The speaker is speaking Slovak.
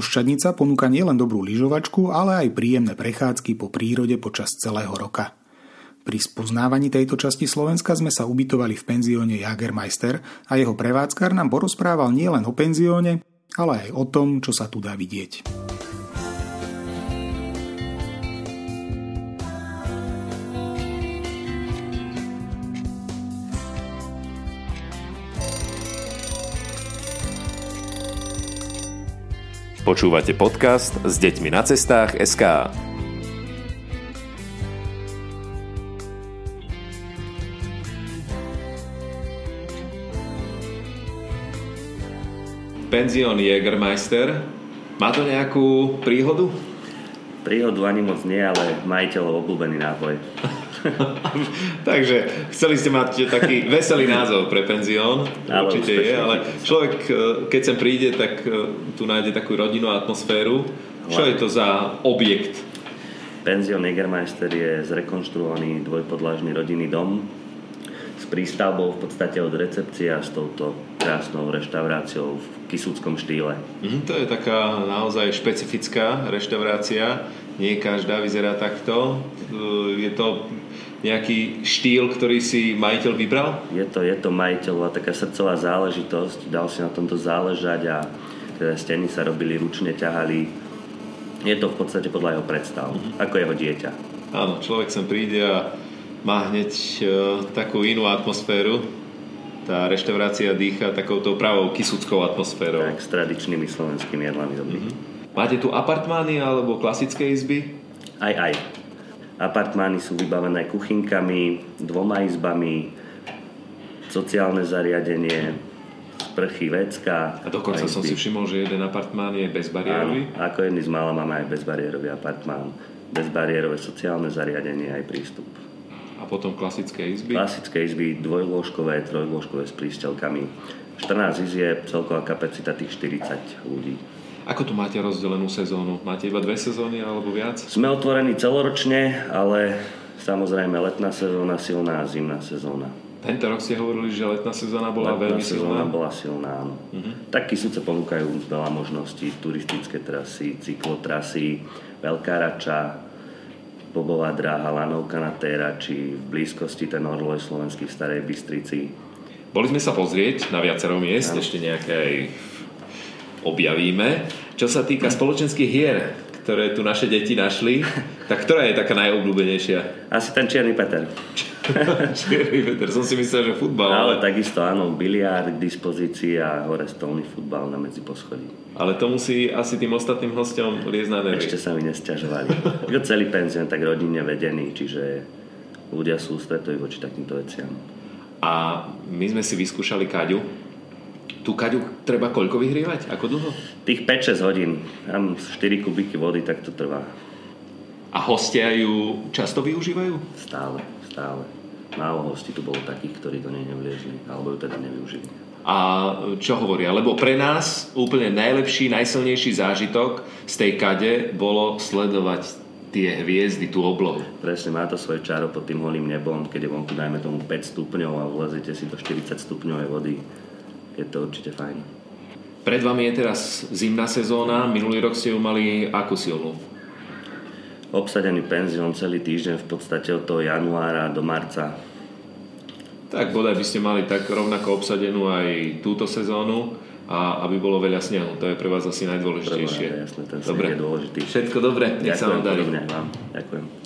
Oščadnica ponúka nielen dobrú lyžovačku, ale aj príjemné prechádzky po prírode počas celého roka. Pri spoznávaní tejto časti Slovenska sme sa ubytovali v penzióne Jagermeister a jeho prevádzkar nám porozprával nielen o penzióne, ale aj o tom, čo sa tu dá vidieť. Počúvate podcast s deťmi na cestách SK. Penzión Jägermeister. Má to nejakú príhodu? Príhodu ani moc nie, ale majiteľov obľúbený nápoj. Takže chceli ste mať taký veselý názov pre penzión, ale určite je, ale človek, e, keď sem príde, tak e, tu nájde takú rodinnú atmosféru. Čo je to za objekt? Penzión Negermeister je zrekonštruovaný dvojpodlažný rodinný dom prístavbou v podstate od recepcie a s touto krásnou reštauráciou v kisúckom štýle. Mm, to je taká naozaj špecifická reštaurácia. Nie každá vyzerá takto. E, je to nejaký štýl, ktorý si majiteľ vybral? Je to, je to majiteľová taká srdcová záležitosť, dal si na tomto záležať a teda steny sa robili ručne, ťahali. Je to v podstate podľa jeho predstav, mm-hmm. ako jeho dieťa. Áno, človek sem príde a má hneď uh, takú inú atmosféru. Tá reštaurácia dýcha takouto pravou kisuckou atmosférou. Tak, s tradičnými slovenskými jedlami Mm-hmm. Máte tu apartmány alebo klasické izby? Aj, aj. Apartmány sú vybavené kuchynkami, dvoma izbami, sociálne zariadenie, sprchy, vecka. A dokonca som si všimol, že jeden apartmán je bezbariérový? Áno, ako jedný z mála máme aj bezbariérový apartmán. Bezbariérové sociálne zariadenie aj prístup. A potom klasické izby? Klasické izby, dvojlôžkové, trojlôžkové s prístelkami. 14 izieb, celková kapacita tých 40 ľudí. Ako tu máte rozdelenú sezónu? Máte iba dve sezóny alebo viac? Sme otvorení celoročne, ale samozrejme letná sezóna silná a zimná sezóna. Tento rok ste hovorili, že letná sezóna bola letná veľmi sezóna silná? bola silná, áno. Uh-huh. Tak Kisúce ponúkajú veľa možností, turistické trasy, cyklotrasy, Veľká rača, bobová dráha, lanovka na či v blízkosti ten orloj slovenský v Starej Bystrici. Boli sme sa pozrieť na viacero miest, ano. ešte nejaké aj objavíme. Čo sa týka spoločenských hier, ktoré tu naše deti našli, tak ktorá je taká najobľúbenejšia? Asi ten Čierny Peter. Čierny Peter, som si myslel, že futbal. Ale, ale takisto áno, biliard k dispozícii a hore stolný futbal na medzi poschodí. Ale to musí asi tým ostatným hostom liezť na nervy. Ešte sa mi nesťažovali. celý penzión tak rodinne vedený, čiže ľudia sú stretoví voči takýmto veciam. A my sme si vyskúšali Kaďu, Tú kaďu treba koľko vyhrievať? Ako dlho? Tých 5-6 hodín. Tam 4 kubiky vody, tak to trvá. A hostia ju často využívajú? Stále, stále. Málo hostí tu bolo takých, ktorí do nej nevliezli, alebo ju teda nevyužili. A čo hovoria? Lebo pre nás úplne najlepší, najsilnejší zážitok z tej kade bolo sledovať tie hviezdy, tú oblohu. Presne, má to svoje čaro pod tým holým nebom, keď je vonku, dajme tomu 5 stupňov a vlezete si do 40 stupňovej vody je to určite fajn. Pred vami je teraz zimná sezóna, minulý rok ste ju mali akú silnú? Obsadený penzión celý týždeň v podstate od toho januára do marca. Tak bodaj by ste mali tak rovnako obsadenú aj túto sezónu a aby bolo veľa snehu. To je pre vás asi najdôležitejšie. Prvé, jasné, ten dobre. je dôležitý. Všetko dobre, nech sa vám darí. Ďakujem.